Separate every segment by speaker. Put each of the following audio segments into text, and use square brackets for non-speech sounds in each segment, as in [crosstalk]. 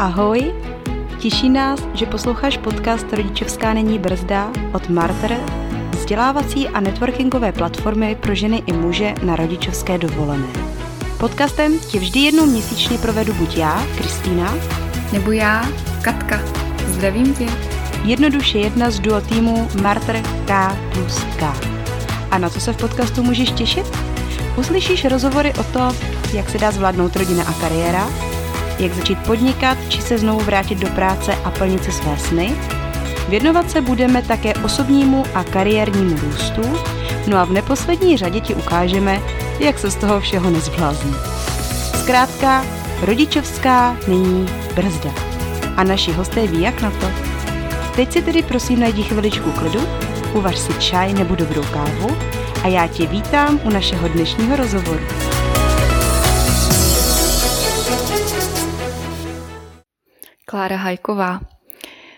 Speaker 1: Ahoj! Těší nás, že posloucháš podcast Rodičovská není brzda od Marter, vzdělávací a networkingové platformy pro ženy i muže na rodičovské dovolené. Podcastem tě vždy jednou měsíčně provedu buď já, Kristýna,
Speaker 2: nebo já, Katka. Zdravím tě.
Speaker 1: Jednoduše jedna z duo týmu Marter K plus K. A na co se v podcastu můžeš těšit? Uslyšíš rozhovory o to, jak se dá zvládnout rodina a kariéra, jak začít podnikat či se znovu vrátit do práce a plnit si své sny. Věnovat se budeme také osobnímu a kariérnímu růstu, no a v neposlední řadě ti ukážeme, jak se z toho všeho nezblázní. Zkrátka, rodičovská není brzda. A naši hosté ví, jak na to. Teď si tedy prosím najdi chviličku klidu, uvař si čaj nebo dobrou kávu a já tě vítám u našeho dnešního rozhovoru.
Speaker 2: Klára Hajková,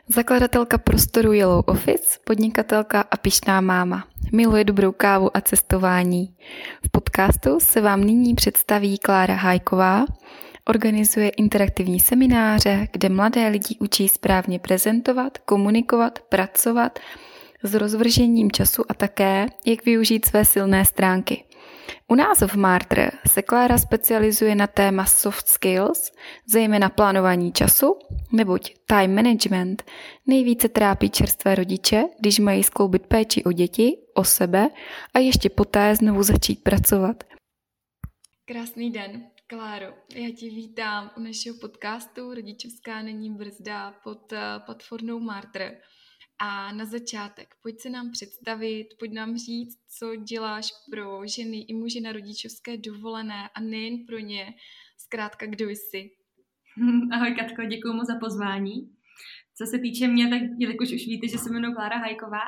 Speaker 2: zakladatelka prostoru Yellow Office, podnikatelka a pišná máma. Miluje dobrou kávu a cestování. V podcastu se vám nyní představí Klára Hajková, organizuje interaktivní semináře, kde mladé lidi učí správně prezentovat, komunikovat, pracovat s rozvržením času a také, jak využít své silné stránky. U nás v Martr se Klára specializuje na téma soft skills, zejména plánování času, neboť time management nejvíce trápí čerstvé rodiče, když mají skloubit péči o děti, o sebe a ještě poté znovu začít pracovat. Krásný den, Kláro. Já tě vítám u našeho podcastu Rodičovská není brzda pod eh, platformou Martr. A na začátek, pojď se nám představit, pojď nám říct, co děláš pro ženy i muže na rodičovské dovolené a nejen pro ně, zkrátka kdo jsi. [laughs]
Speaker 3: Ahoj Katko, děkuji mu za pozvání. Co se týče mě, tak jelikož už víte, že se jmenuji Klára Hajková,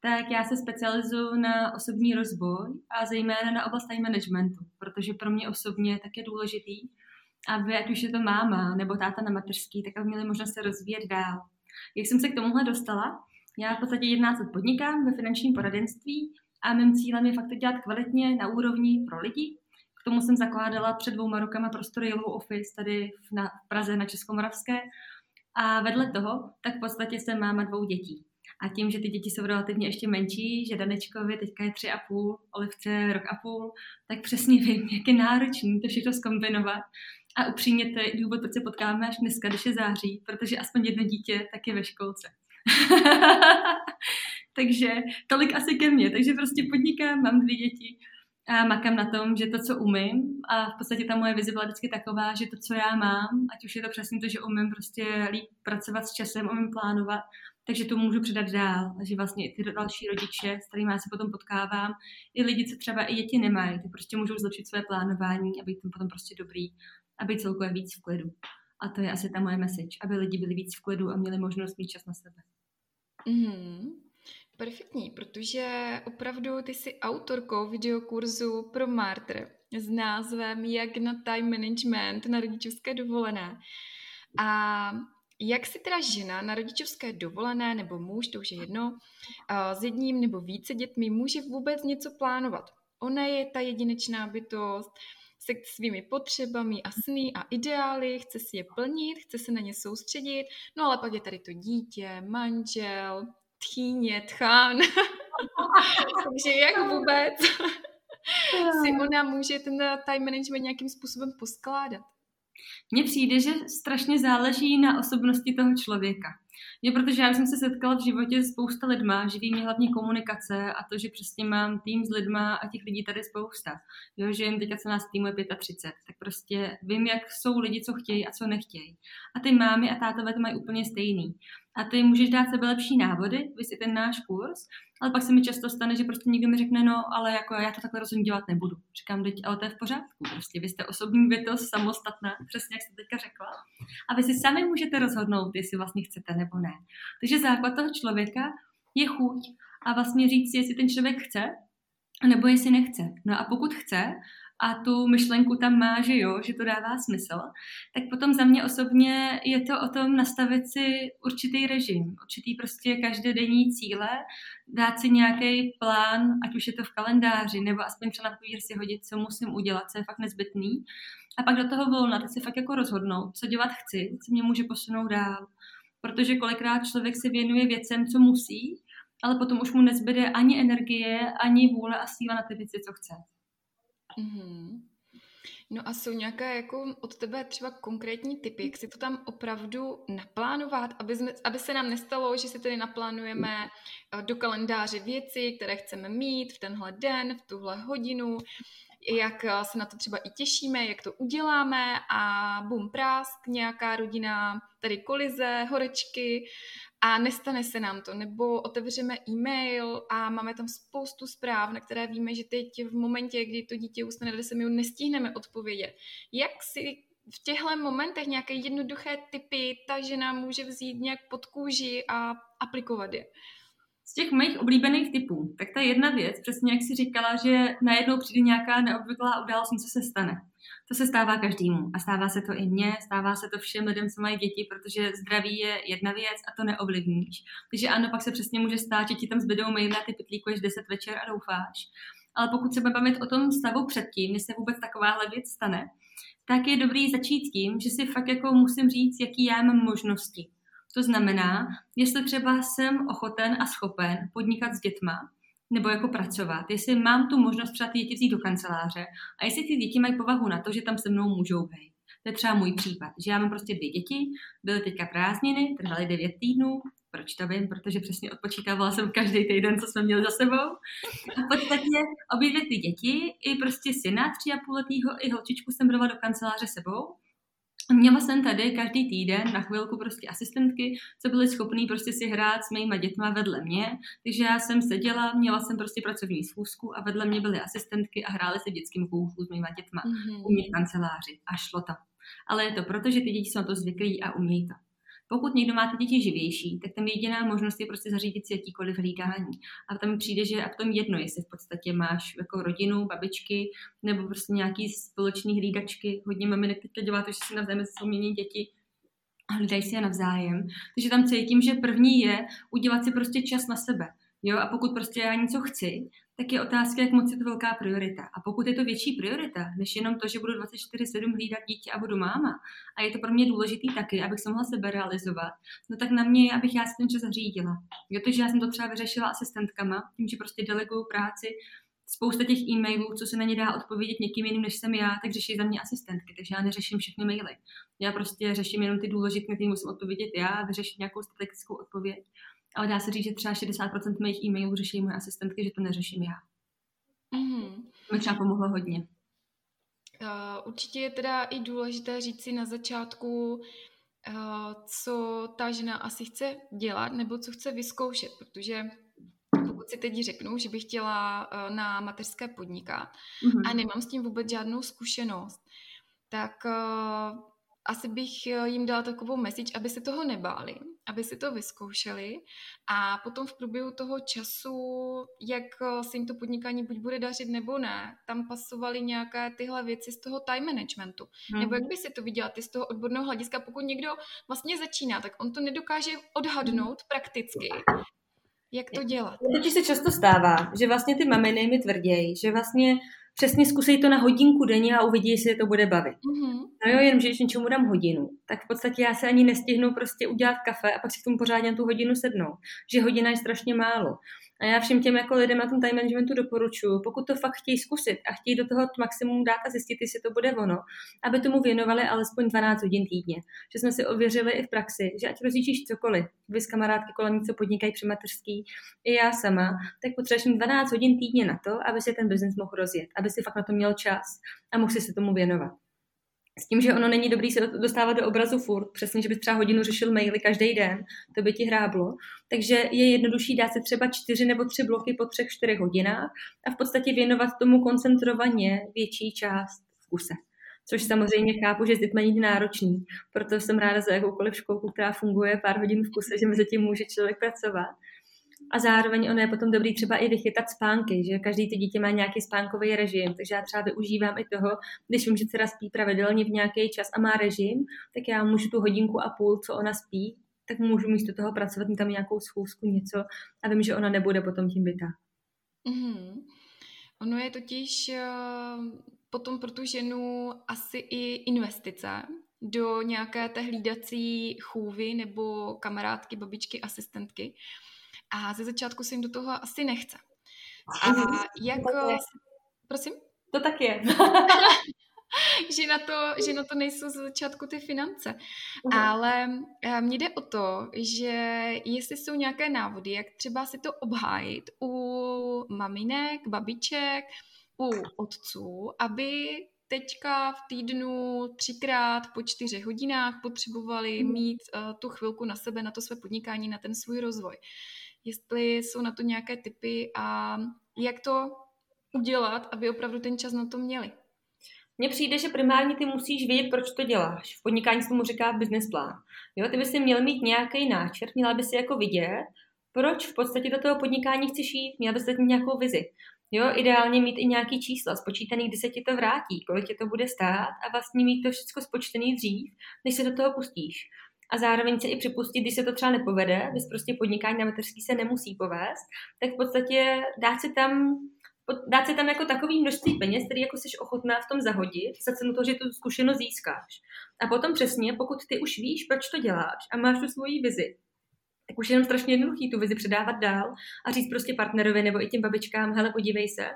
Speaker 3: tak já se specializuju na osobní rozvoj a zejména na oblast time managementu, protože pro mě osobně tak je důležitý, aby ať už je to máma nebo táta na mateřský, tak aby měli možnost se rozvíjet dál. Jak jsem se k tomuhle dostala? Já v podstatě 11 let podnikám ve finančním poradenství a mým cílem je fakt dělat kvalitně na úrovni pro lidi. K tomu jsem zakládala před dvouma rokama prostory Yellow Office tady v, na, Praze na Českomoravské. A vedle toho, tak v podstatě jsem máma dvou dětí. A tím, že ty děti jsou relativně ještě menší, že Danečkovi teďka je tři a půl, Olivce rok a půl, tak přesně vím, jak je náročný to všechno zkombinovat. A upřímně to je důvod, proč se potkáme až dneska, když je září, protože aspoň jedno dítě tak je ve školce. [laughs] takže tolik asi ke mně. Takže prostě podnikám, mám dvě děti a makám na tom, že to, co umím, a v podstatě ta moje vize byla vždycky taková, že to, co já mám, ať už je to přesně to, že umím prostě líp pracovat s časem, umím plánovat, takže to můžu předat dál. Že vlastně i ty další rodiče, s kterými já se potom potkávám, i lidi, co třeba i děti nemají, ty prostě můžou zlepšit své plánování a být tam potom prostě dobrý a být celkově víc v klidu. A to je asi ta moje message, aby lidi byli víc v klidu a měli možnost mít čas na sebe.
Speaker 2: Mm-hmm. Perfektní, protože opravdu ty jsi autorkou videokurzu pro Martr s názvem Jak na time management na rodičovské dovolené. A jak si teda žena na rodičovské dovolené nebo muž, to už je jedno, s jedním nebo více dětmi může vůbec něco plánovat? Ona je ta jedinečná bytost, se svými potřebami a sny a ideály, chce si je plnit, chce se na ně soustředit, no ale pak je tady to dítě, manžel, tchýně, tchán. [laughs] Takže jak vůbec [laughs] si ona může ten time management nějakým způsobem poskládat?
Speaker 3: Mně přijde, že strašně záleží na osobnosti toho člověka. Jo, protože já jsem se setkala v životě s spousta lidma, živí mě hlavně komunikace a to, že přesně mám tým s lidma a těch lidí tady spousta. Jo, že jen teďka se nás týmu je 35, tak prostě vím, jak jsou lidi, co chtějí a co nechtějí. A ty mámy a tátové to mají úplně stejný a ty můžeš dát sebe lepší návody, vy si ten náš kurz, ale pak se mi často stane, že prostě někdo mi řekne, no, ale jako já to takhle rozhodně dělat nebudu. Říkám, teď, ale to je v pořádku, prostě vy jste osobní bytost, samostatná, přesně jak jste teďka řekla. A vy si sami můžete rozhodnout, jestli vlastně chcete nebo ne. Takže základ toho člověka je chuť a vlastně říct si, jestli ten člověk chce, nebo jestli nechce. No a pokud chce, a tu myšlenku tam má, že jo, že to dává smysl, tak potom za mě osobně je to o tom nastavit si určitý režim, určitý prostě každodenní cíle, dát si nějaký plán, ať už je to v kalendáři, nebo aspoň třeba na papír si hodit, co musím udělat, co je fakt nezbytný. A pak do toho volna, tak si fakt jako rozhodnout, co dělat chci, co mě může posunout dál. Protože kolikrát člověk se věnuje věcem, co musí, ale potom už mu nezbyde ani energie, ani vůle a síla na ty věci, co chce.
Speaker 2: Mm-hmm. No a jsou nějaké jako od tebe třeba konkrétní typy, jak si to tam opravdu naplánovat, aby, jsme, aby se nám nestalo, že si tedy naplánujeme eh, do kalendáře věci, které chceme mít v tenhle den, v tuhle hodinu, jak eh, se na to třeba i těšíme, jak to uděláme a bum prásk, nějaká rodina, tady kolize, horečky a nestane se nám to, nebo otevřeme e-mail a máme tam spoustu zpráv, na které víme, že teď v momentě, kdy to dítě usne na 10 minut, nestihneme odpovědět. Jak si v těchto momentech nějaké jednoduché typy ta žena může vzít nějak pod kůži a aplikovat je?
Speaker 3: Z těch mých oblíbených typů, tak ta jedna věc, přesně jak si říkala, že najednou přijde nějaká neobvyklá událost, něco se stane. To se stává každému a stává se to i mně, stává se to všem lidem, co mají děti, protože zdraví je jedna věc a to neovlivníš. Takže ano, pak se přesně může stát, že ti tam zbydou maily a ty pitlíkuješ 10 večer a doufáš. Ale pokud se budeme bavit o tom stavu předtím, než se vůbec takováhle věc stane, tak je dobrý začít tím, že si fakt jako musím říct, jaký já mám možnosti. To znamená, jestli třeba jsem ochoten a schopen podnikat s dětma, nebo jako pracovat, jestli mám tu možnost třeba ty děti vzít do kanceláře a jestli ty děti mají povahu na to, že tam se mnou můžou být. To je třeba můj případ, že já mám prostě dvě děti, byly teďka prázdniny, trvaly devět týdnů, proč to vím, protože přesně odpočítávala jsem každý týden, co jsme měli za sebou. A v podstatě obě dvě ty děti, i prostě syna tři a půl letýho, i holčičku jsem brala do kanceláře sebou Měla jsem tady každý týden na chvilku prostě asistentky, co byly schopný prostě si hrát s mýma dětma vedle mě, takže já jsem seděla, měla jsem prostě pracovní schůzku a vedle mě byly asistentky a hrály se v dětským kouchu s mýma dětma mm-hmm. u mě v kanceláři a šlo to. Ale je to proto, že ty děti jsou na to zvyklí a umějí to. Pokud někdo má ty děti živější, tak tam jediná možnost je prostě zařídit si jakýkoliv hlídání. A tam přijde, že a v tom jedno, jestli v podstatě máš jako rodinu, babičky, nebo prostě nějaký společný hlídačky. Hodně maminek teď dělá to, že si navzájem se mění děti, a hlídají si je navzájem. Takže tam cítím, že první je udělat si prostě čas na sebe. Jo, a pokud prostě já něco chci, tak je otázka, jak moc je to velká priorita. A pokud je to větší priorita, než jenom to, že budu 24-7 hlídat dítě a budu máma, a je to pro mě důležitý taky, abych se mohla sebe realizovat, no tak na mě je, abych já si ten čas zařídila. Jo, to, že já jsem to třeba vyřešila asistentkama, tím, že prostě deleguju práci, spousta těch e-mailů, co se na ně dá odpovědět někým jiným, než jsem já, tak řeší za mě asistentky, takže já neřeším všechny maily. Já prostě řeším jenom ty důležité, které musím odpovědět já, vyřešit nějakou strategickou odpověď ale dá se říct, že třeba 60% mých e-mailů řeší moje asistentky, že to neřeším já. Mm-hmm. To mi třeba pomohlo hodně.
Speaker 2: Uh, určitě je teda i důležité říct si na začátku, uh, co ta žena asi chce dělat nebo co chce vyzkoušet, protože pokud si teď řeknu, že bych chtěla uh, na mateřské podnikat mm-hmm. a nemám s tím vůbec žádnou zkušenost, tak uh, asi bych jim dala takovou message, aby se toho nebáli, aby si to vyzkoušeli a potom v průběhu toho času, jak eh, se jim to podnikání buď bude dařit nebo ne, tam pasovaly nějaké tyhle věci z toho time managementu. Mm-hmm. Nebo jak by si to viděla ty z toho odborného hlediska, pokud někdo vlastně začíná, tak on to nedokáže odhadnout mm-hmm. prakticky. Jak to dělat?
Speaker 3: To se často stává, že vlastně ty maminy mi tvrdějí, že vlastně přesně zkusej to na hodinku denně a uvidí, jestli to bude bavit. Mm-hmm. No jo, jenom, že když něčemu dám hodinu, tak v podstatě já se ani nestihnu prostě udělat kafe a pak si k tomu pořádně tu hodinu sednout. Že hodina je strašně málo. A já všem těm jako lidem na tom time managementu doporučuji, pokud to fakt chtějí zkusit a chtějí do toho maximum dát a zjistit, jestli to bude ono, aby tomu věnovali alespoň 12 hodin týdně. Že jsme si ověřili i v praxi, že ať rozjíždíš cokoliv, vy s kamarádky kolem co podnikají při mateřský, i já sama, tak potřebuješ 12 hodin týdně na to, aby si ten biznis mohl rozjet, aby si fakt na to měl čas a mohl si se tomu věnovat. S tím, že ono není dobrý se dostávat do obrazu furt, přesně, že bys třeba hodinu řešil maily každý den, to by ti hráblo. Takže je jednodušší dát si třeba čtyři nebo tři bloky po třech, čtyřech hodinách a v podstatě věnovat tomu koncentrovaně větší část v kuse. Což samozřejmě chápu, že s dětmi není náročný, proto jsem ráda za jakoukoliv školku, která funguje pár hodin v kuse, že mezi tím může člověk pracovat. A zároveň ono je potom dobrý třeba i vychytat spánky, že každý ty dítě má nějaký spánkový režim, takže já třeba využívám i toho, když vím, že dcera spí pravidelně v nějaký čas a má režim, tak já můžu tu hodinku a půl, co ona spí, tak můžu místo toho pracovat, tam nějakou schůzku, něco a vím, že ona nebude potom tím bytá.
Speaker 2: Mm-hmm. Ono je totiž uh, potom pro tu ženu asi i investice do nějaké té hlídací chůvy nebo kamarádky, babičky, asistentky. A ze začátku se jim do toho asi nechce. A jak... Prosím?
Speaker 3: To tak je. [laughs]
Speaker 2: že, na to, že na to nejsou ze začátku ty finance. Uh-huh. Ale eh, mně jde o to, že jestli jsou nějaké návody, jak třeba si to obhájit u maminek, babiček, u otců, aby teďka v týdnu třikrát po čtyřech hodinách potřebovali mhm. mít uh, tu chvilku na sebe, na to své podnikání, na ten svůj rozvoj. Jestli jsou na to nějaké typy a jak to udělat, aby opravdu ten čas na to měli.
Speaker 3: Mně přijde, že primárně ty musíš vědět, proč to děláš. V podnikání se tomu říká business plán. Jo, ty bys si měl mít nějaký náčrt, měla by si jako vidět, proč v podstatě do toho podnikání chceš jít, měla bys mít nějakou vizi. Jo, ideálně mít i nějaký čísla spočítaný, kdy se ti to vrátí, kolik tě to bude stát a vlastně mít to všechno spočtený dřív, než se do toho pustíš. A zároveň se i připustit, když se to třeba nepovede, bys prostě podnikání na mateřský se nemusí povést, tak v podstatě dát si tam dát si tam jako takový množství peněz, který jako jsi ochotná v tom zahodit, za cenu toho, že tu zkušenost získáš. A potom přesně, pokud ty už víš, proč to děláš a máš tu svoji vizi, tak už je jenom strašně jednoduchý tu vizi předávat dál a říct prostě partnerovi nebo i těm babičkám, hele, podívej se,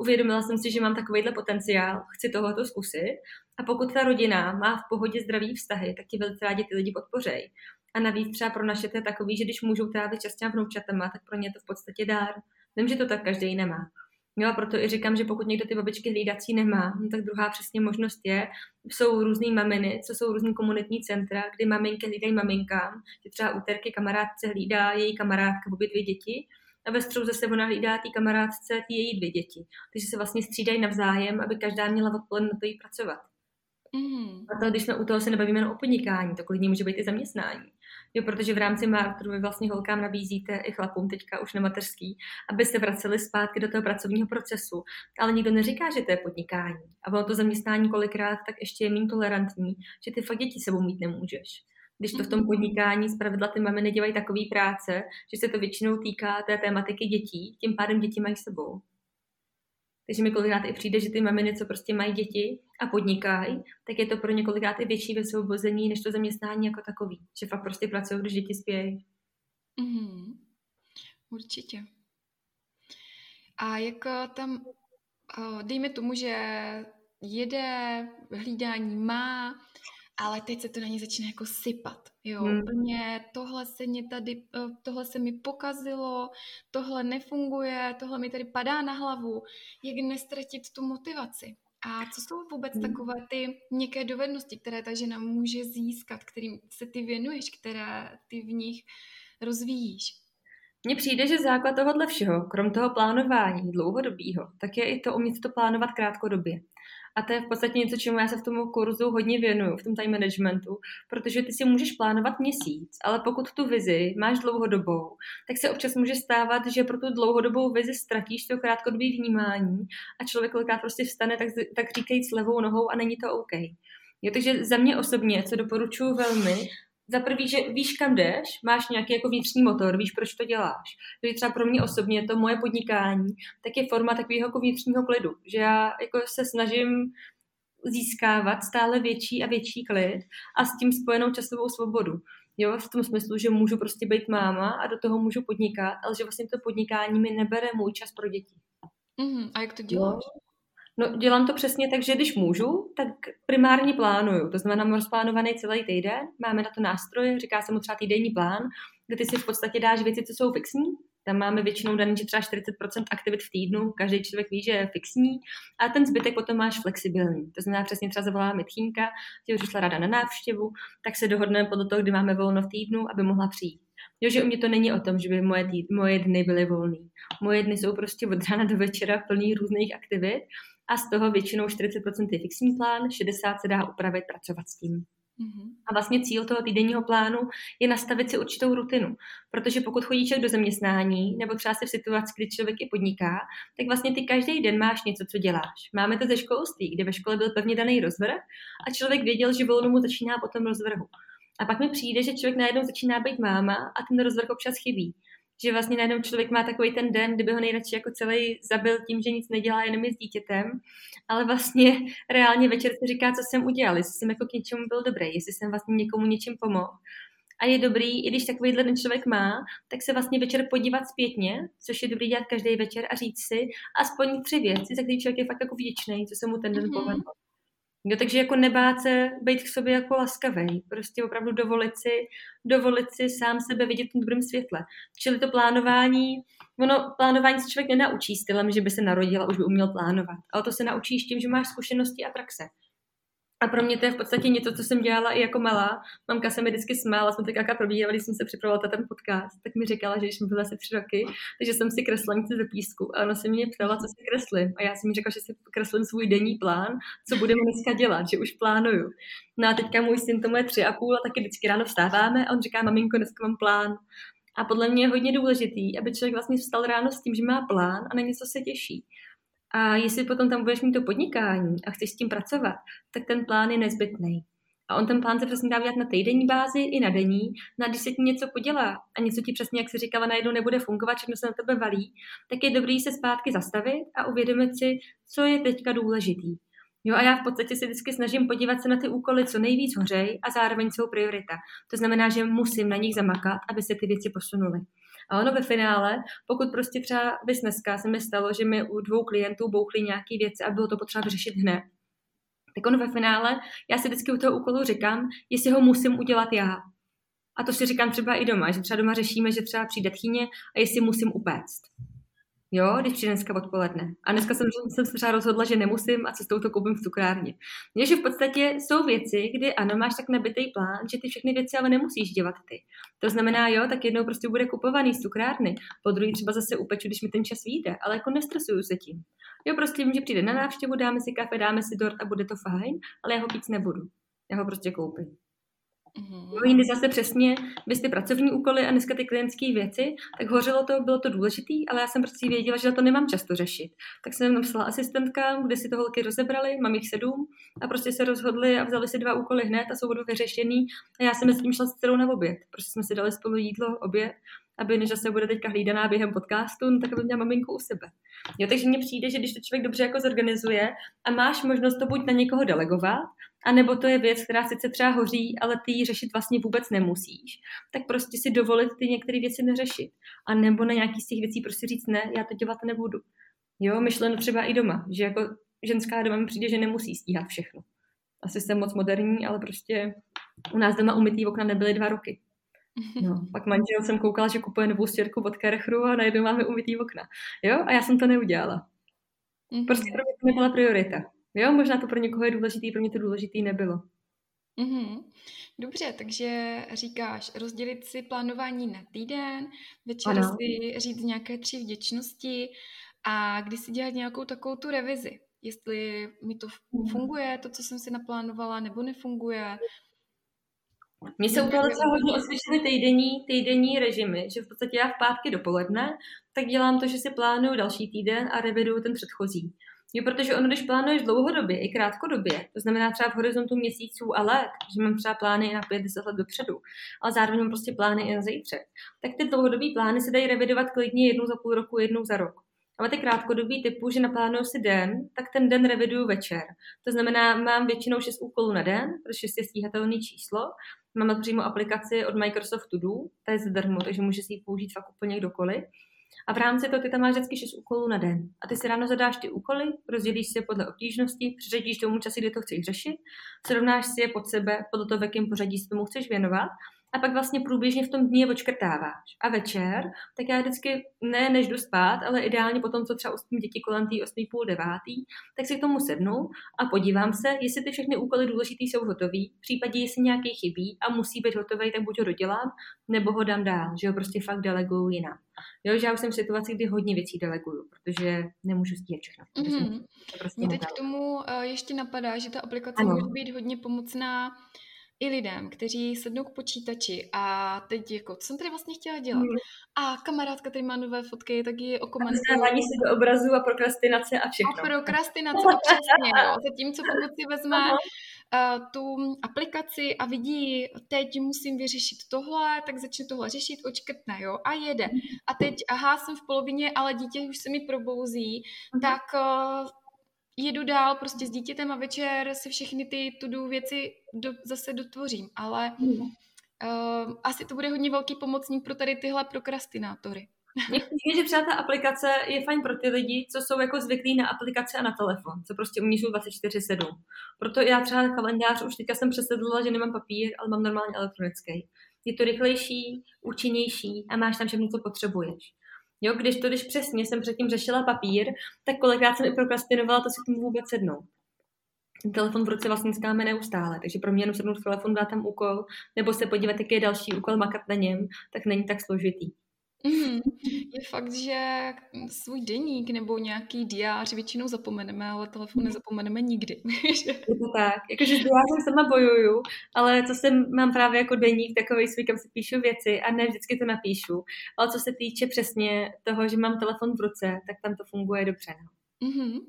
Speaker 3: uvědomila jsem si, že mám takovýhle potenciál, chci tohoto zkusit. A pokud ta rodina má v pohodě zdravý vztahy, tak ti velice rádi ty lidi podpořej. A navíc třeba pro naše to je takový, že když můžou trávit čas těm vnoučatama, tak pro ně to v podstatě dár. Vím, že to tak každý nemá. Jo, a proto i říkám, že pokud někdo ty babičky hlídací nemá, no tak druhá přesně možnost je, jsou různé maminy, co jsou různý komunitní centra, kdy maminky hlídají maminkám, že třeba úterky kamarádce hlídá její kamarádka obě dvě děti, a ve středu zase ona hlídá té kamarádce ty její dvě děti. Takže se vlastně střídají navzájem, aby každá měla odpoledne na to jí pracovat. Mm. A to, když jsme u toho se nebavíme jen o podnikání, to klidně může být i zaměstnání. Jo, protože v rámci Martru vy vlastně holkám nabízíte i chlapům teďka už na mateřský, aby se vraceli zpátky do toho pracovního procesu. Ale nikdo neříká, že to je podnikání. A bylo to zaměstnání kolikrát tak ještě je méně tolerantní, že ty fakt děti sebou mít nemůžeš. Když to v tom podnikání zpravidla ty mamy nedělají takový práce, že se to většinou týká té tématiky dětí, tím pádem děti mají sebou. Takže mi kolikrát i přijde, že ty maminy, co prostě mají děti a podnikají, tak je to pro ně kolikrát i větší vysvobození než to zaměstnání jako takový. Že fakt prostě pracují, když děti spějí.
Speaker 2: Mm, určitě. A jak eh, tam, eh, dejme tomu, že jede, hlídání má, ale teď se to na ně začne jako sypat. Jo, hmm. úplně tohle se mě tady, eh, tohle se mi pokazilo, tohle nefunguje, tohle mi tady padá na hlavu. Jak nestratit tu motivaci? A co jsou vůbec hmm. takové ty měkké dovednosti, které ta žena může získat, kterým se ty věnuješ, které ty v nich rozvíjíš?
Speaker 3: Mně přijde, že základ tohohle všeho, krom toho plánování dlouhodobého, tak je i to umět to plánovat krátkodobě. A to je v podstatě něco, čemu já se v tom kurzu hodně věnuju, v tom time managementu, protože ty si můžeš plánovat měsíc, ale pokud tu vizi máš dlouhodobou, tak se občas může stávat, že pro tu dlouhodobou vizi ztratíš to krátkodobé vnímání a člověk kolikrát prostě vstane, tak, tak říkají s levou nohou a není to OK. Jo, takže za mě osobně, co doporučuji velmi, za prvý, že víš, kam jdeš, máš nějaký jako vnitřní motor, víš, proč to děláš. Takže třeba pro mě osobně to moje podnikání, tak je forma takového jako vnitřního klidu, že já jako se snažím získávat stále větší a větší klid a s tím spojenou časovou svobodu. Jo, v tom smyslu, že můžu prostě být máma a do toho můžu podnikat, ale že vlastně to podnikání mi nebere můj čas pro děti.
Speaker 2: Mm, a jak to děláš? Jo.
Speaker 3: No, dělám to přesně tak, že když můžu, tak primárně plánuju. To znamená, mám rozplánovaný celý týden, máme na to nástroje, říká se mu třeba týdenní plán, kde ty si v podstatě dáš věci, co jsou fixní. Tam máme většinou daný, že třeba 40% aktivit v týdnu, každý člověk ví, že je fixní, a ten zbytek potom máš flexibilní. To znamená, přesně třeba zavoláme tchýnka, že přišla rada na návštěvu, tak se dohodneme podle toho, kdy máme volno v týdnu, aby mohla přijít. Jo, že u mě to není o tom, že by moje, tý, moje dny byly volný. Moje dny jsou prostě od rána do večera plný různých aktivit a z toho většinou 40% je fixní plán, 60% se dá upravit, pracovat s tím. Mm-hmm. A vlastně cíl toho týdenního plánu je nastavit si určitou rutinu. Protože pokud chodí člověk do zaměstnání, nebo třeba se v situaci, kdy člověk i podniká, tak vlastně ty každý den máš něco, co děláš. Máme to ze školství, kde ve škole byl pevně daný rozvrh a člověk věděl, že volno mu začíná po tom rozvrhu. A pak mi přijde, že člověk najednou začíná být máma a ten rozvrh občas chybí že vlastně najednou člověk má takový ten den, kdyby ho nejradši jako celý zabil tím, že nic nedělá, jenom je s dítětem, ale vlastně reálně večer si říká, co jsem udělal, jestli jsem jako k něčemu byl dobrý, jestli jsem vlastně někomu něčím pomohl. A je dobrý, i když takovýhle ten člověk má, tak se vlastně večer podívat zpětně, což je dobrý dělat každý večer a říct si aspoň tři věci, za které člověk je fakt jako vděčný, co se mu ten den mm-hmm. povedlo. Jo, takže jako nebát se být k sobě jako laskavý, prostě opravdu dovolit si, dovolit si sám sebe vidět v tom dobrém světle. Čili to plánování, ono, plánování se člověk nenaučí stylem, že by se narodil a už by uměl plánovat, ale to se naučíš tím, že máš zkušenosti a praxe. A pro mě to je v podstatě něco, co jsem dělala i jako malá. Mamka se mi vždycky smála, jsme to jaká probíhali, když jsem se připravovala ten podcast, tak mi říkala, že mi byla asi tři roky, takže jsem si kresla něco ze písku. A ona se mě ptala, co si kreslím. A já jsem mi řekla, že si kreslím svůj denní plán, co budeme dneska dělat, že už plánuju. No a teďka můj syn tomu je tři a půl a taky vždycky ráno vstáváme a on říká, maminko, dneska mám plán. A podle mě je hodně důležitý, aby člověk vlastně vstal ráno s tím, že má plán a na něco se těší. A jestli potom tam budeš mít to podnikání a chceš s tím pracovat, tak ten plán je nezbytný. A on ten plán se přesně dá dělat na týdenní bázi i na denní. No a když se ti něco podělá a něco ti přesně, jak si říkala, najednou nebude fungovat, všechno se na tebe valí, tak je dobrý se zpátky zastavit a uvědomit si, co je teďka důležitý. Jo, a já v podstatě se vždycky snažím podívat se na ty úkoly co nejvíc hořej a zároveň jsou priorita. To znamená, že musím na nich zamakat, aby se ty věci posunuly. A ono ve finále, pokud prostě třeba bys dneska se mi stalo, že mi u dvou klientů bouchly nějaké věci a bylo to potřeba vyřešit hned, tak ono ve finále, já si vždycky u toho úkolu říkám, jestli ho musím udělat já. A to si říkám třeba i doma, že třeba doma řešíme, že třeba přijde tchyně a jestli musím upéct. Jo, když přijde dneska odpoledne. A dneska jsem, jsem se třeba rozhodla, že nemusím a cestou to koupím v cukrárně. Takže v podstatě jsou věci, kdy ano, máš tak nabitý plán, že ty všechny věci ale nemusíš dělat ty. To znamená, jo, tak jednou prostě bude kupovaný z cukrárny, po druhý třeba zase upeču, když mi ten čas vyjde, ale jako nestresuju se tím. Jo, prostě vím, že přijde na návštěvu, dáme si kafe, dáme si dort a bude to fajn, ale já ho pít nebudu. Já ho prostě koupím. Mm-hmm. Jindy zase přesně, vy ty pracovní úkoly a dneska ty klientské věci, tak hořelo to, bylo to důležitý, ale já jsem prostě věděla, že to nemám často řešit. Tak jsem napsala asistentkám, kde si to holky rozebrali, mám jich sedm a prostě se rozhodli a vzali si dva úkoly hned a jsou oba vyřešený. A já jsem s tím šla s celou na oběd. Prostě jsme si dali spolu jídlo, oběd aby než se bude teďka hlídaná během podcastu, no tak aby měla maminku u sebe. Jo, takže mně přijde, že když to člověk dobře jako zorganizuje a máš možnost to buď na někoho delegovat, a nebo to je věc, která sice třeba hoří, ale ty ji řešit vlastně vůbec nemusíš, tak prostě si dovolit ty některé věci neřešit. A nebo na nějaký z těch věcí prostě říct ne, já to dělat nebudu. Jo, myšleno třeba i doma, že jako ženská doma mi přijde, že nemusí stíhat všechno. Asi jsem moc moderní, ale prostě u nás doma umytý okna nebyly dva roky. No, [laughs] pak manžel jsem koukala, že kupuje novou stěrku od Carrefouru a najednou máme umytý okna. Jo, a já jsem to neudělala. Mhm. Prostě pro mě to nebyla priorita. Jo, možná to pro někoho je důležitý, pro mě to důležitý nebylo.
Speaker 2: Mm-hmm. Dobře, takže říkáš rozdělit si plánování na týden, večer ano. si říct nějaké tři vděčnosti a když si dělat nějakou takovou tu revizi, jestli mi to mhm. funguje, to, co jsem si naplánovala, nebo nefunguje,
Speaker 3: mně se u toho docela hodně osvědčily týdenní, týdenní režimy, že v podstatě já v pátky dopoledne, tak dělám to, že si plánuju další týden a reviduju ten předchozí. Jo, protože ono, když plánuješ dlouhodobě i krátkodobě, to znamená třeba v horizontu měsíců a let, že mám třeba plány na 5-10 let dopředu, ale zároveň mám prostě plány i na zítřek, tak ty dlouhodobé plány se dají revidovat klidně jednou za půl roku, jednou za rok. Ale ty krátkodobý typu, že naplánuju si den, tak ten den reviduju večer. To znamená, mám většinou 6 úkolů na den, protože je stíhatelné číslo. Mám přímo aplikaci od Microsoft To Do, ta je zadarmo, takže může si ji použít fakt úplně kdokoliv. A v rámci toho ty tam máš vždycky 6 úkolů na den. A ty si ráno zadáš ty úkoly, rozdělíš si je podle obtížnosti, přiřadíš tomu časy, kdy to chceš řešit, srovnáš si je pod sebe, podle toho, v jakém pořadí se tomu chceš věnovat a pak vlastně průběžně v tom dní je očkrtáváš. A večer, tak já vždycky ne než jdu spát, ale ideálně potom, co třeba uspím děti kolem té 8 půl devátý, tak si k tomu sednu a podívám se, jestli ty všechny úkoly důležité jsou hotové, v případě, jestli nějaký chybí a musí být hotový, tak buď ho dodělám, nebo ho dám dál, že ho prostě fakt deleguju jinam. Jo, že já už jsem v situaci, kdy hodně věcí deleguju, protože nemůžu stíhat všechno.
Speaker 2: Mm-hmm. Prostě Mě teď k tomu uh, ještě napadá, že ta aplikace ano. může být hodně pomocná i lidem, kteří sednou k počítači a teď jako, co jsem tady vlastně chtěla dělat? Mm. A kamarádka tady má nové fotky, tak ji okomentuje.
Speaker 3: A si do obrazu a prokrastinace a všechno.
Speaker 2: A prokrastinace a přesně, jo. Zatímco pokud si vezme uh, tu aplikaci a vidí, teď musím vyřešit tohle, tak začne tohle řešit, očkrtne, jo, a jede. Mhm. A teď, aha, jsem v polovině, ale dítě už se mi probouzí, uh-huh. tak uh, jedu dál prostě s dítětem a večer si všechny ty to věci do, zase dotvořím, ale uh, asi to bude hodně velký pomocník pro tady tyhle prokrastinátory.
Speaker 3: Mně [laughs] že třeba ta aplikace je fajn pro ty lidi, co jsou jako zvyklí na aplikace a na telefon, co prostě umí 24-7. Proto já třeba kalendář už teďka jsem přesedla, že nemám papír, ale mám normálně elektronický. Je to rychlejší, účinnější a máš tam všechno, co potřebuješ. Jo, když to, když přesně jsem předtím řešila papír, tak kolikrát jsem i prokrastinovala to si k tomu vůbec sednout. Ten telefon v ruce vlastně skáme neustále, takže pro mě jenom sednout telefon, dát tam úkol, nebo se podívat, jaký je další úkol, makat na něm, tak není tak složitý.
Speaker 2: Mm, [laughs] je fakt, že svůj deník nebo nějaký diář většinou zapomeneme, ale telefon nezapomeneme nikdy. [laughs]
Speaker 3: je to tak. Jakože s diářem sama bojuju, ale co jsem, mám právě jako deník takový svůj, kam si píšu věci a ne vždycky to napíšu. Ale co se týče přesně toho, že mám telefon v ruce, tak tam to funguje dobře. No.
Speaker 2: Mm-hmm.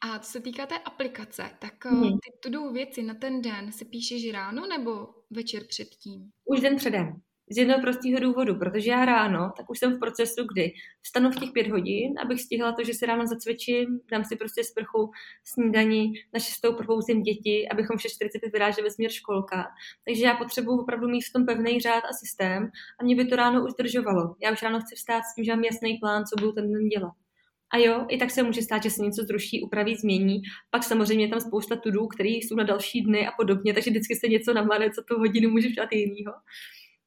Speaker 2: A co se týká té aplikace, tak mm. ty to věci na ten den si píšeš ráno nebo večer předtím?
Speaker 3: Už den předem. Z jednoho prostého důvodu, protože já ráno, tak už jsem v procesu, kdy vstanu v těch pět hodin, abych stihla to, že se ráno zacvičím, dám si prostě sprchu, snídaní, na šestou probouzím děti, abychom v 6.45 vyráželi směr školka. Takže já potřebuji opravdu mít v tom pevný řád a systém a mě by to ráno už držovalo. Já už ráno chci vstát s tím, že mám jasný plán, co budu ten den dělat. A jo, i tak se může stát, že se něco zruší, upraví, změní. Pak samozřejmě je tam spousta tudů, které jsou na další dny a podobně, takže vždycky se něco namane, co tu hodinu může dělat jinýho.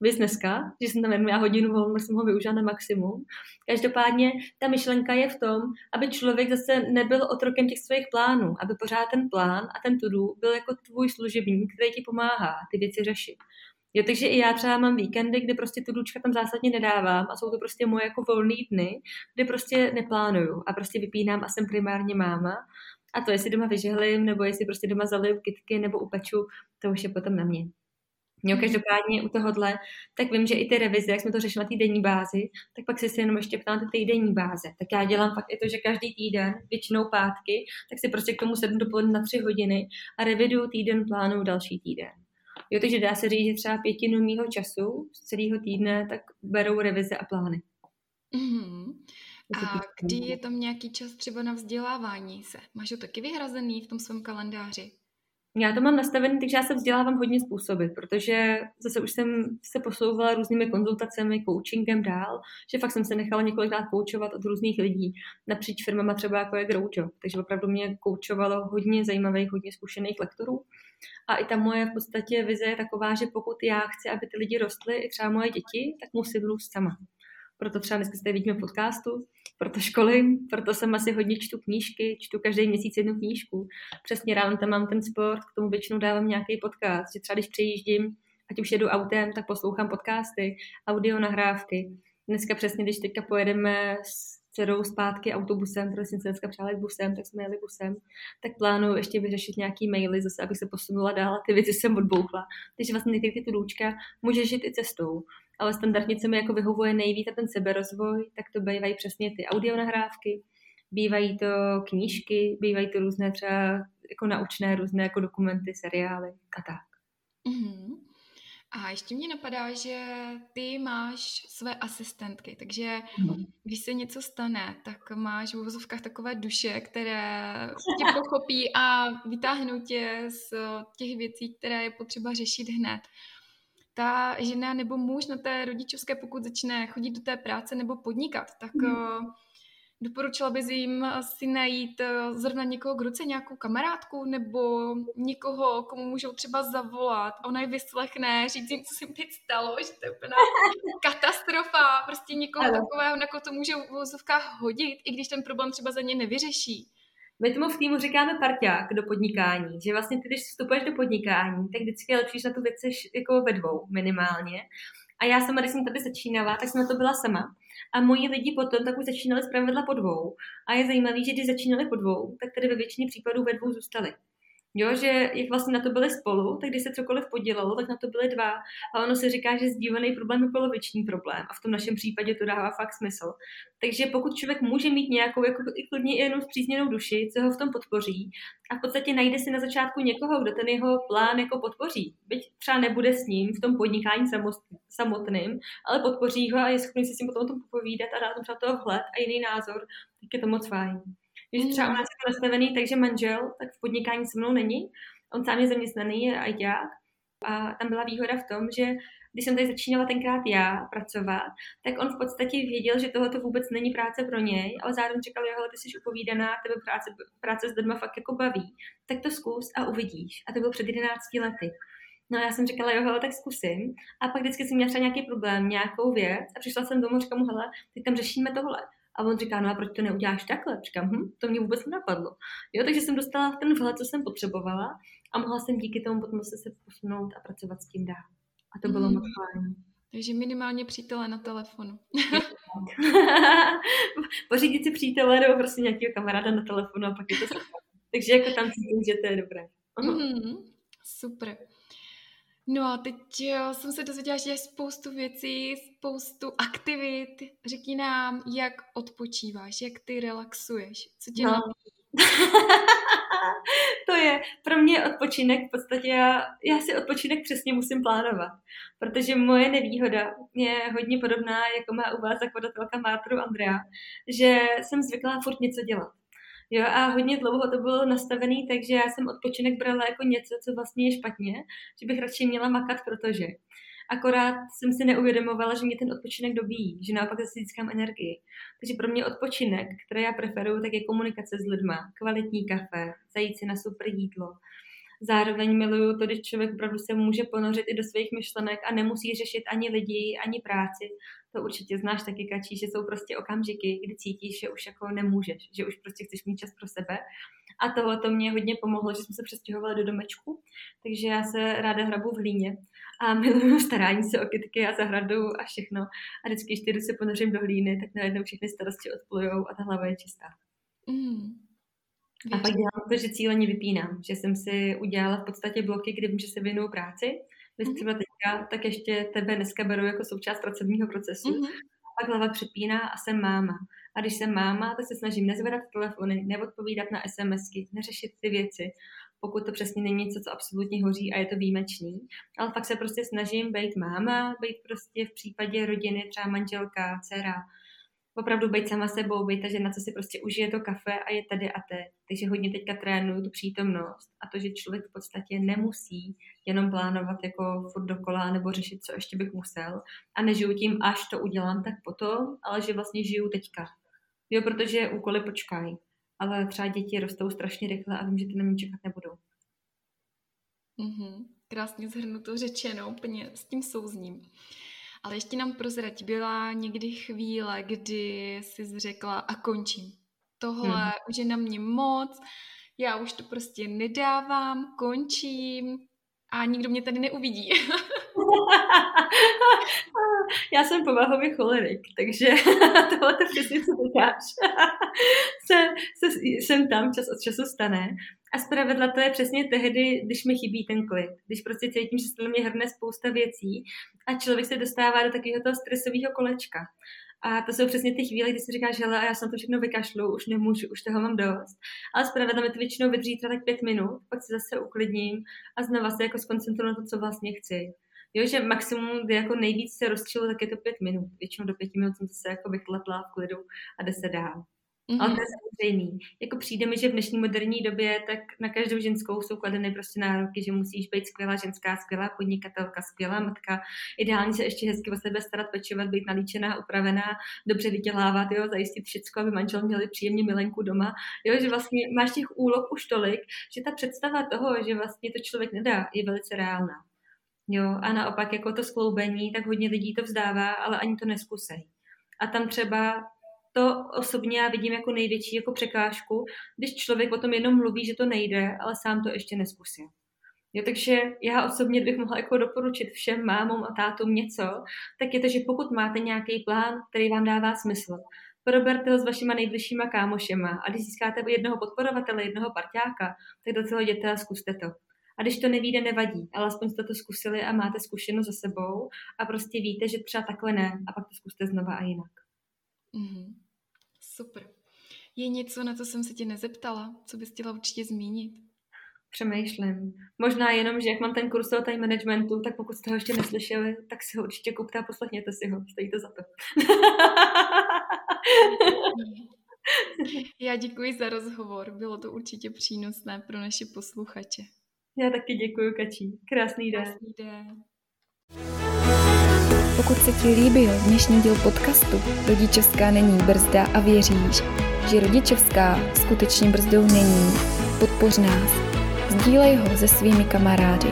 Speaker 3: Vys dneska, že jsem tam měla hodinu volna, jsem ho využila na maximum. Každopádně ta myšlenka je v tom, aby člověk zase nebyl otrokem těch svých plánů, aby pořád ten plán a ten to byl jako tvůj služebník, který ti pomáhá ty věci řešit. Jo, takže i já třeba mám víkendy, kdy prostě tu důčka tam zásadně nedávám a jsou to prostě moje jako volné dny, kdy prostě neplánuju a prostě vypínám a jsem primárně máma. A to, jestli doma vyžehlím, nebo jestli prostě doma zaliju kytky nebo upeču, to už je potom na mě. Jo, každopádně u tohohle, tak vím, že i ty revize, jak jsme to řešili na té denní bázi, tak pak si jenom ještě ptám ty týdenní báze. Tak já dělám fakt i to, že každý týden, většinou pátky, tak si prostě k tomu sednu dopoledne na tři hodiny a reviduju týden, plánu další týden. Jo, takže dá se říct, že třeba pětinu mýho času z celého týdne tak berou revize a plány.
Speaker 2: Mm-hmm. A kdy je tam nějaký čas třeba na vzdělávání se? Máš ho taky vyhrazený v tom svém kalendáři?
Speaker 3: Já to mám nastavené, takže já se vzdělávám hodně způsoby, protože zase už jsem se posouvala různými konzultacemi, coachingem dál, že fakt jsem se nechala několikrát koučovat od různých lidí napříč firmama třeba jako je Groucho. Takže opravdu mě koučovalo hodně zajímavých, hodně zkušených lektorů. A i ta moje v podstatě vize je taková, že pokud já chci, aby ty lidi rostly, i třeba moje děti, tak musím růst sama. Proto třeba dneska jste vidíme podcastu, proto školím, proto jsem asi hodně čtu knížky, čtu každý měsíc jednu knížku. Přesně ráno tam mám ten sport, k tomu většinou dávám nějaký podcast, že třeba když přejíždím, ať už jedu autem, tak poslouchám podcasty, audio nahrávky. Dneska přesně, když teďka pojedeme s dcerou zpátky autobusem, protože jsem se dneska přála busem, tak jsme jeli busem, tak plánuju ještě vyřešit nějaký maily zase, abych se posunula dál a ty věci jsem odbouchla. Takže vlastně někdy ty důčka může žít i cestou ale standardně, co mi jako vyhovuje nejvíc a ten seberozvoj, tak to bývají přesně ty audionahrávky, bývají to knížky, bývají to různé třeba jako naučné, různé jako dokumenty, seriály a tak.
Speaker 2: Mm-hmm. A ještě mě napadá, že ty máš své asistentky, takže mm. když se něco stane, tak máš v uvozovkách takové duše, které tě pochopí a vytáhnou tě z těch věcí, které je potřeba řešit hned ta žena nebo muž na té rodičovské, pokud začne chodit do té práce nebo podnikat, tak mm. doporučila bys jim si najít eh, zrovna někoho k ruce, nějakou kamarádku nebo někoho, komu můžou třeba zavolat a ona je vyslechne, říct jim, co se teď stalo, že to je úplná [laughs] katastrofa, prostě někoho ano. takového, na koho to může v hodit, i když ten problém třeba za ně nevyřeší.
Speaker 3: My tomu v týmu říkáme parťák do podnikání, že vlastně ty, když vstupuješ do podnikání, tak vždycky je lepší, že na tu věc jako ve dvou minimálně. A já sama, když jsem tady začínala, tak jsem na to byla sama. A moji lidi potom tak už začínali zpravidla po dvou. A je zajímavé, že když začínali po dvou, tak tady ve většině případů ve dvou zůstali. Jo, že jak vlastně na to byli spolu, tak když se cokoliv podělalo, tak na to byly dva. A ono se říká, že sdílený problém je poloviční problém. A v tom našem případě to dává fakt smysl. Takže pokud člověk může mít nějakou jako i klidně jenom zpřízněnou duši, co ho v tom podpoří, a v podstatě najde si na začátku někoho, kdo ten jeho plán jako podpoří. Byť třeba nebude s ním v tom podnikání samotným, ale podpoří ho a je schopný si s ním potom tom popovídat a dát mu třeba toho vhled a jiný názor, tak je to moc fajn. Když třeba u nás je to nastavený, takže manžel tak v podnikání se mnou není. On sám je zaměstnaný, je ajťák. A tam byla výhoda v tom, že když jsem tady začínala tenkrát já pracovat, tak on v podstatě věděl, že tohle vůbec není práce pro něj, ale zároveň říkal, jo, ty jsi upovídaná, tebe práce, práce s lidmi fakt jako baví, tak to zkus a uvidíš. A to bylo před 11 lety. No já jsem říkala, jo, hele, tak zkusím. A pak vždycky jsem měla třeba nějaký problém, nějakou věc a přišla jsem domů, říkám mu, hele, teď tam řešíme tohle. A on říká, no a proč to neuděláš takhle? Říkám, hm, to mě vůbec nenapadlo. Jo, takže jsem dostala ten vhled, co jsem potřebovala a mohla jsem díky tomu potom se posunout a pracovat s tím dál. A to bylo mm. moc fajn.
Speaker 2: Takže minimálně přítele na telefonu. [laughs]
Speaker 3: Pořídit si přítele nebo prostě nějakého kamaráda na telefonu a pak je to super. Takže jako tam cítím, že to je dobré.
Speaker 2: Mm, super. No a teď eh, jsem se dozvěděla, že děláš spoustu věcí, spoustu aktivit. Řekni nám, jak odpočíváš, jak ty relaxuješ, co tě no. [laughs]
Speaker 3: to je pro mě odpočinek v podstatě, já, já si odpočinek přesně musím plánovat, protože moje nevýhoda je hodně podobná, jako má u vás zakladatelka Mátru Andrea, že jsem zvyklá furt něco dělat. Jo, a hodně dlouho to bylo nastavený, takže já jsem odpočinek brala jako něco, co vlastně je špatně, že bych radši měla makat, protože. Akorát jsem si neuvědomovala, že mě ten odpočinek dobíjí, že naopak zase získám energii. Takže pro mě odpočinek, který já preferuju, tak je komunikace s lidma, kvalitní kafe, zajít si na super jídlo, Zároveň miluju to, když člověk opravdu se může ponořit i do svých myšlenek a nemusí řešit ani lidi, ani práci. To určitě znáš taky, Kačí, že jsou prostě okamžiky, kdy cítíš, že už jako nemůžeš, že už prostě chceš mít čas pro sebe. A tohle to mě hodně pomohlo, že jsme se přestěhovali do domečku, takže já se ráda hrabu v hlíně a [laughs] miluju starání se o kytky a zahradu a všechno. A vždycky, když jdu se ponořím do hlíny, tak najednou všechny starosti odplujou a ta hlava je čistá. Mm. A pak dělám to, že cíleně vypínám, že jsem si udělala v podstatě bloky, kdy vím, že se věnuju práci. Když třeba teďka, tak ještě tebe dneska beru jako součást pracovního procesu. Mm-hmm. A pak hlava přepíná a jsem máma. A když jsem máma, tak se snažím nezvedat telefony, neodpovídat na SMSky, neřešit ty věci, pokud to přesně není něco, co absolutně hoří a je to výjimečný. Ale fakt se prostě snažím být máma, být prostě v případě rodiny třeba manželka, dcera, opravdu být sama sebou, být ta žena, co si prostě užije to kafe a je tady a teď. Takže hodně teďka trénuju tu přítomnost a to, že člověk v podstatě nemusí jenom plánovat jako furt dokola nebo řešit, co ještě bych musel a nežiju tím, až to udělám, tak potom, ale že vlastně žiju teďka. Jo, protože úkoly počkají. Ale třeba děti rostou strašně rychle a vím, že ty na mě čekat nebudou.
Speaker 2: Mm-hmm. Krásně zhrnuto řečeno, úplně s tím souzním. Ale ještě nám prozrať, byla někdy chvíle, kdy jsi řekla a končím. Tohle hmm. už je na mě moc, já už to prostě nedávám, končím a nikdo mě tady neuvidí. [laughs]
Speaker 3: Já jsem povahově cholerik, takže [laughs] tohle to přesně co říkáš. [laughs] se, se, jsem tam čas od času stane. A zpravidla to je přesně tehdy, když mi chybí ten klid. Když prostě cítím, že se na mě hrne spousta věcí a člověk se dostává do takového toho stresového kolečka. A to jsou přesně ty chvíle, kdy si říkáš, hele, já jsem to všechno vykašlu, už nemůžu, už toho mám dost. Ale zpravidla mi to většinou vydrží třeba tak pět minut, pak se zase uklidním a znova se jako skoncentruji na to, co vlastně chci. Jo, že maximum, kdy jako nejvíc se rozčilu, tak je to pět minut. Většinou do pěti minut jsem se jako vychletla v klidu a jde se dál. Mm-hmm. Ale to je samozřejmě. Jako přijde mi, že v dnešní moderní době tak na každou ženskou jsou kladeny prostě nároky, že musíš být skvělá ženská, skvělá podnikatelka, skvělá matka, ideálně se ještě hezky o sebe starat, pečovat, být nalíčená, upravená, dobře vydělávat, jo, zajistit všechno, aby manžel měli příjemně milenku doma. Jo, že vlastně máš těch úloh už tolik, že ta představa toho, že vlastně to člověk nedá, je velice reálná. Jo, a naopak jako to skloubení, tak hodně lidí to vzdává, ale ani to neskusej. A tam třeba to osobně já vidím jako největší jako překážku, když člověk o tom jenom mluví, že to nejde, ale sám to ještě neskusil. Jo, takže já osobně bych mohla jako doporučit všem mámům a tátům něco, tak je to, že pokud máte nějaký plán, který vám dává smysl, Proberte ho s vašima nejbližšíma kámošema a když získáte jednoho podporovatele, jednoho parťáka, tak do toho jděte a zkuste to. A když to nevíde, nevadí, ale aspoň jste to zkusili a máte zkušenost za sebou a prostě víte, že třeba takhle ne a pak to zkuste znova a jinak.
Speaker 2: Mm-hmm. Super. Je něco, na co jsem se tě nezeptala, co bys chtěla určitě zmínit?
Speaker 3: Přemýšlím. Možná jenom, že jak mám ten kurz o time managementu, tak pokud jste ho ještě neslyšeli, tak si ho určitě kupte a poslechněte si ho. Stojí to za to. [laughs]
Speaker 2: Já děkuji za rozhovor. Bylo to určitě přínosné pro naše posluchače.
Speaker 3: Já taky děkuji, Kačí. Krásný den.
Speaker 2: Krásný den. Pokud se ti líbil dnešní díl podcastu Rodičovská není brzda a věříš, že rodičovská skutečně brzdou není, podpoř nás. Sdílej ho se svými kamarády.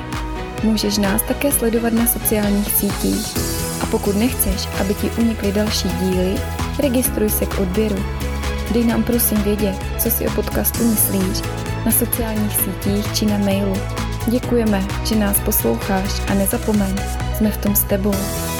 Speaker 2: Můžeš nás také sledovat na sociálních sítích. A pokud nechceš, aby ti unikly další díly, registruj se k odběru. Dej nám prosím vědět, co si o podcastu myslíš na sociálních sítích či na mailu. Děkujeme, že nás posloucháš a nezapomeň, jsme v tom s tebou.